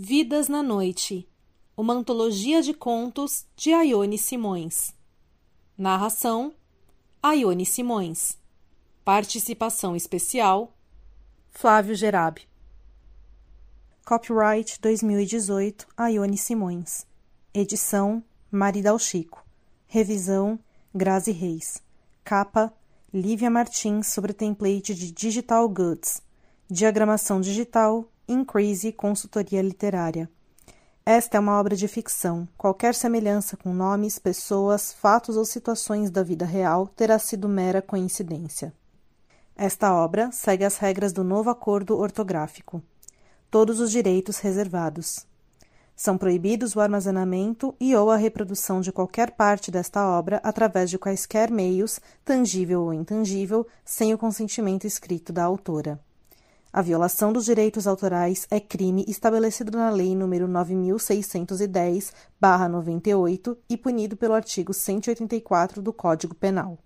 Vidas na Noite, uma antologia de contos de Aione Simões. Narração: Aione Simões. Participação especial: Flávio Gerab. Copyright 2018 Aione Simões. Edição: Maridal Chico. Revisão: Grazi Reis. Capa: Lívia Martins sobre template de Digital Goods. Diagramação digital Increase Consultoria Literária. Esta é uma obra de ficção. Qualquer semelhança com nomes, pessoas, fatos ou situações da vida real terá sido mera coincidência. Esta obra segue as regras do novo acordo ortográfico. Todos os direitos reservados. São proibidos o armazenamento e ou a reprodução de qualquer parte desta obra através de quaisquer meios, tangível ou intangível, sem o consentimento escrito da autora. A violação dos direitos autorais é crime estabelecido na Lei nº 9610/98 e punido pelo artigo 184 do Código Penal.